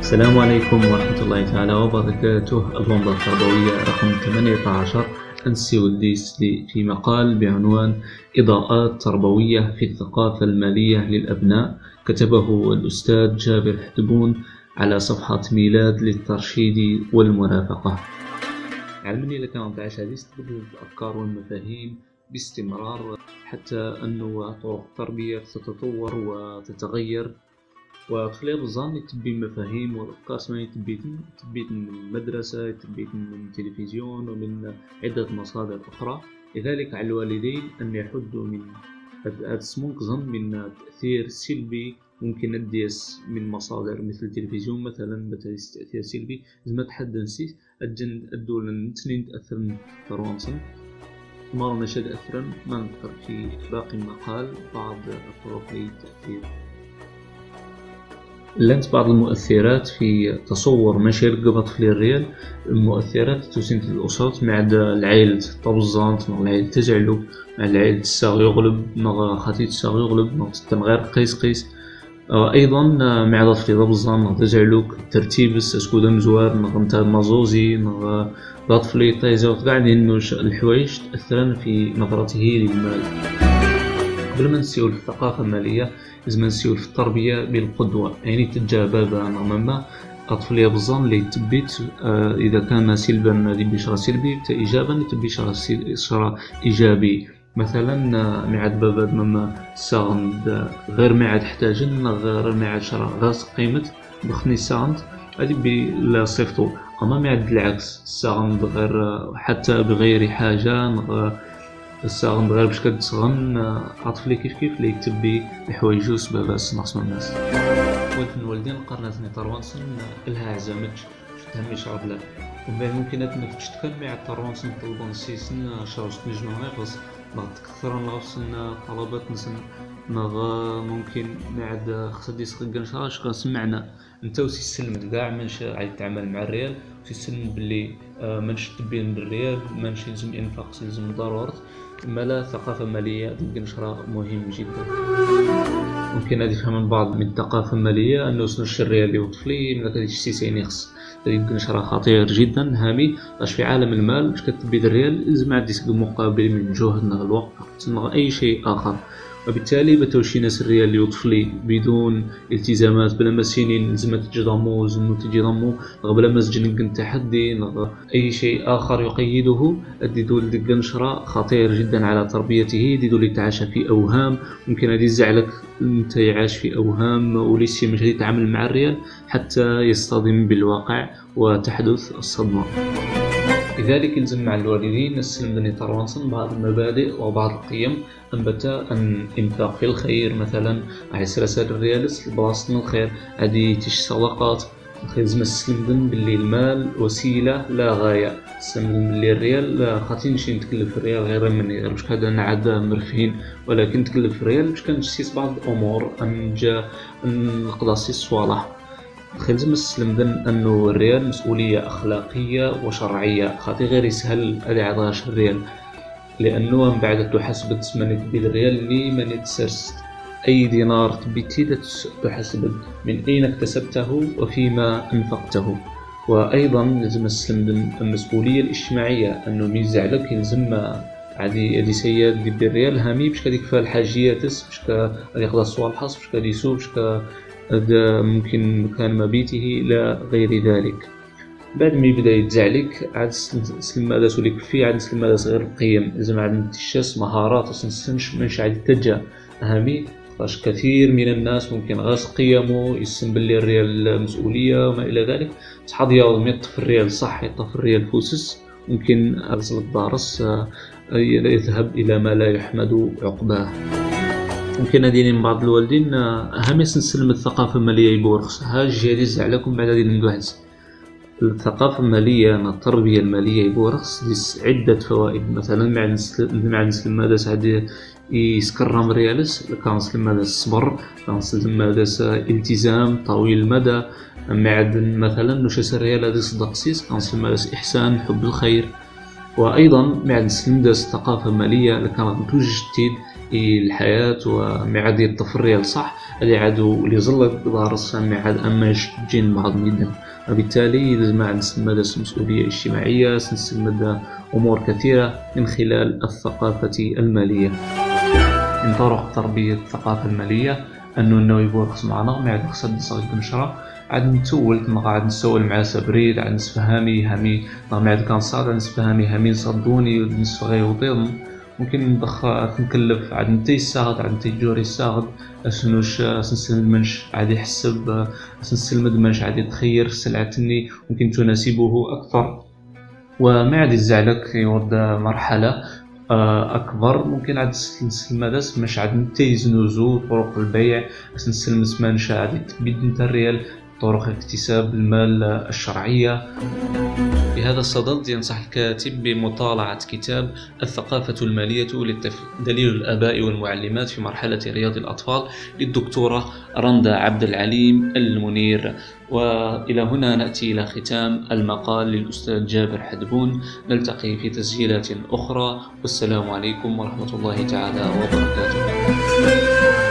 السلام عليكم ورحمة الله تعالى وبركاته. الومضة التربوية رقم 18 أنسي والديسلي في مقال بعنوان إضاءات تربوية في الثقافة المالية للأبناء. كتبه الأستاذ جابر حدبون على صفحة ميلاد للترشيد والمرافقة. علمني لك أن تعيش هذه تستبدل الأفكار والمفاهيم باستمرار حتى أنه طرق التربية تتطور وتتغير. وخلال الظن تبي مفاهيم والأفكار سواء تبيت تبيت من المدرسة تبيت من التلفزيون ومن عدة مصادر أخرى. لذلك على الوالدين أن يحدوا من هذا السموك ظن من تأثير سلبي. ممكن نديس من مصادر مثل التلفزيون مثلا بتأثير تأثير سلبي. زعما تحدى نسيت. الجن الدول التنين تأثر تروانسن مرة نشد أثرا ما نذكر في باقي المقال بعض الطرق للتأثير لانت بعض المؤثرات في تصور مشهد قبط في الريال المؤثرات تسنت الأسرة مع العائلة طبزانت مع العائلة تزعلو مع العائلة الساغ يغلب مع خاتي الساغ يغلب مع غير قيس قيس. أيضا مع ضفري ضبزان تزعلوك ترتيب أسكو مزوار نغ مازوزي نغ ضفلي طيزة قاعدين الحوايج تأثرن في نظرته للمال. قبل ما نسيو في الثقافة المالية لازم نسيو في التربية بالقدوة. يعني تجا بابا نورمالمون أطفال يبظن اللي تبيت آه إذا كان سلبا اللي بشرى سلبي إيجابا تبي شرى إيجابي. مثلا معاد بابا ماما ساغند غير معاد حتاجن غير معاد شرا غاس قيمة بخني ساغند هادي بي لا صيفطو. أما معاد العكس ساغند غير حتى بغير حاجة الساغند غير باش كتسغن عطفلي كيف كيف لي يكتب بي الحوايجو سباباس ناقص من الناس الوالدين قرنتني طروانسن إلها عزامج شتها يشرب لا ومن بعد ممكن أنك تشتكل مع طروانسن طلبان سيسن شرب نجمع ناقص تكثر نغسن طلبات نسن. نغ ممكن بعد خص دي سخن شراش سمعنا. أنت وسي سلم كاع منش عاد تعمل مع الريال وسي سلم بلي آه، منش تبين بالريال منش يلزم إنفاق يلزم ضرورت أما لا ثقافة مالية القنشرة مهم جدا. ممكن هذه فهم بعض من الثقافة المالية أنه سنش الريال وطفلي من هذه السيسين يخص يمكن شرح خطير جدا هامي. باش في عالم المال باش كتبيد الريال لازم عندي مقابل من جهد الوقت. أي شيء آخر. وبالتالي بتوشي ناس الريال يطفلي بدون التزامات بلا ما سينين لازم تجضمو لازم تجضمو بلا ما سجن تحدي أي شيء آخر يقيده الديدو نشرة خطير جدا على تربيته ديدو اللي تعاش في أوهام ممكن هذه يزعلك أنت يعاش في أوهام وليس مش يتعامل مع الريال حتى يصطدم بالواقع وتحدث الصدمة. لذلك يلزم مع الوالدين السلم بني تروانسن بعض المبادئ وبعض القيم أنبتا أن إنفاق الخير مثلا سلاسل الريالس لبلاصة الخير هذه تش صدقات. لازم السلم باللي المال وسيلة لا غاية. السلم باللي الريال خاطين شي نتكلف الريال غير مني غير باش هذا نعد مرفهين. ولكن تكلف الريال باش كنجسيس بعض الأمور أن جا نقضى الصوالح السلم ذن أنه الريال مسؤولية أخلاقية وشرعية خاطي غير يسهل هذه عطاش الريال لأنه من بعد تحسب من تبي الريال اللي من تسرست أي دينار تبي تحسب. من أين اكتسبته وفيما أنفقته. وأيضا لازم السلم المسؤولية الاجتماعية أنه ميزع لك يلزم عادي هادي سياد دي الريال. هامي باش كديك فيها الحاجيات باش كدي يقضى الصوالح باش كدي يسوق باش ممكن مكان مبيته إلى غير ذلك. بعد ما يبدأ يتزعلك عاد سلم هذا سوليك فيه عاد سلم هذا صغير القيم. لازم عاد نتشاس مهارات وسنسنش منش عاد يتجا أهمي فاش كثير من الناس ممكن غاس قيمه يسم باللي الريال مسؤولية وما إلى ذلك. صحاب يوض يط في الريال صح يط في الريال فوسس. ممكن أرسل الدارس آه، يذهب إلى ما لا يحمد عقباه. ممكن هادين بعض الوالدين أهم نسلم الثقافة المالية يبورخس ها جاريز عليكم بعد هذه ندوحز الثقافة المالية التربية المالية يبورخس ديس عدة فوائد. مثلا مع مع نسلم هذا سعد يسكرم ريالس؟ كان نسلم هذا الصبر كان نسلم هذا التزام طويل المدى. مع مثلا نشاس الريال هذا صدقسيس كان نسلم هذا إحسان حب الخير. وأيضا مع نسلم هذا الثقافة المالية اللي كانت توجد الحياة ومعاد التفرية صح؟ اللي عادو اللي ظلك دارسها معاد أماش جين بعض ميدان وبالتالي لازم نسمى مسؤولية اجتماعية سنسمى أمور كثيرة من خلال الثقافة المالية. من طرق تربية الثقافة المالية أنه إنه يبورخس معنا. ما عاد خصها تصغي نشرة عاد نتول عاد نسول مع سبريد عاد نسفهامي هامي عاد كان صاد عاد نسفهامي هامي صدوني نسفغي وطيضن ممكن نضخ نكلف عاد نتي الساغد عاد نتي جوري الساغد أسنوش سنسل منش عاد يحسب سنسل مدمنش عاد يتخير سلعتني. ممكن تناسبه أكثر. وما عاد يزعلك يورد مرحلة آه، أكبر. ممكن عاد نسلم داس مش عاد نتيزنوزو طرق البيع. نسلم سمانش عاد تبيد نتا الريال. طرق اكتساب المال الشرعية. في هذا الصدد ينصح الكاتب بمطالعة كتاب الثقافة المالية دليل الآباء والمعلمات في مرحلة رياض الأطفال للدكتورة رندا عبد العليم المنير. وإلى هنا نأتي إلى ختام المقال للأستاذ جابر حدبون. نلتقي في تسجيلات أخرى. والسلام عليكم ورحمة الله تعالى وبركاته.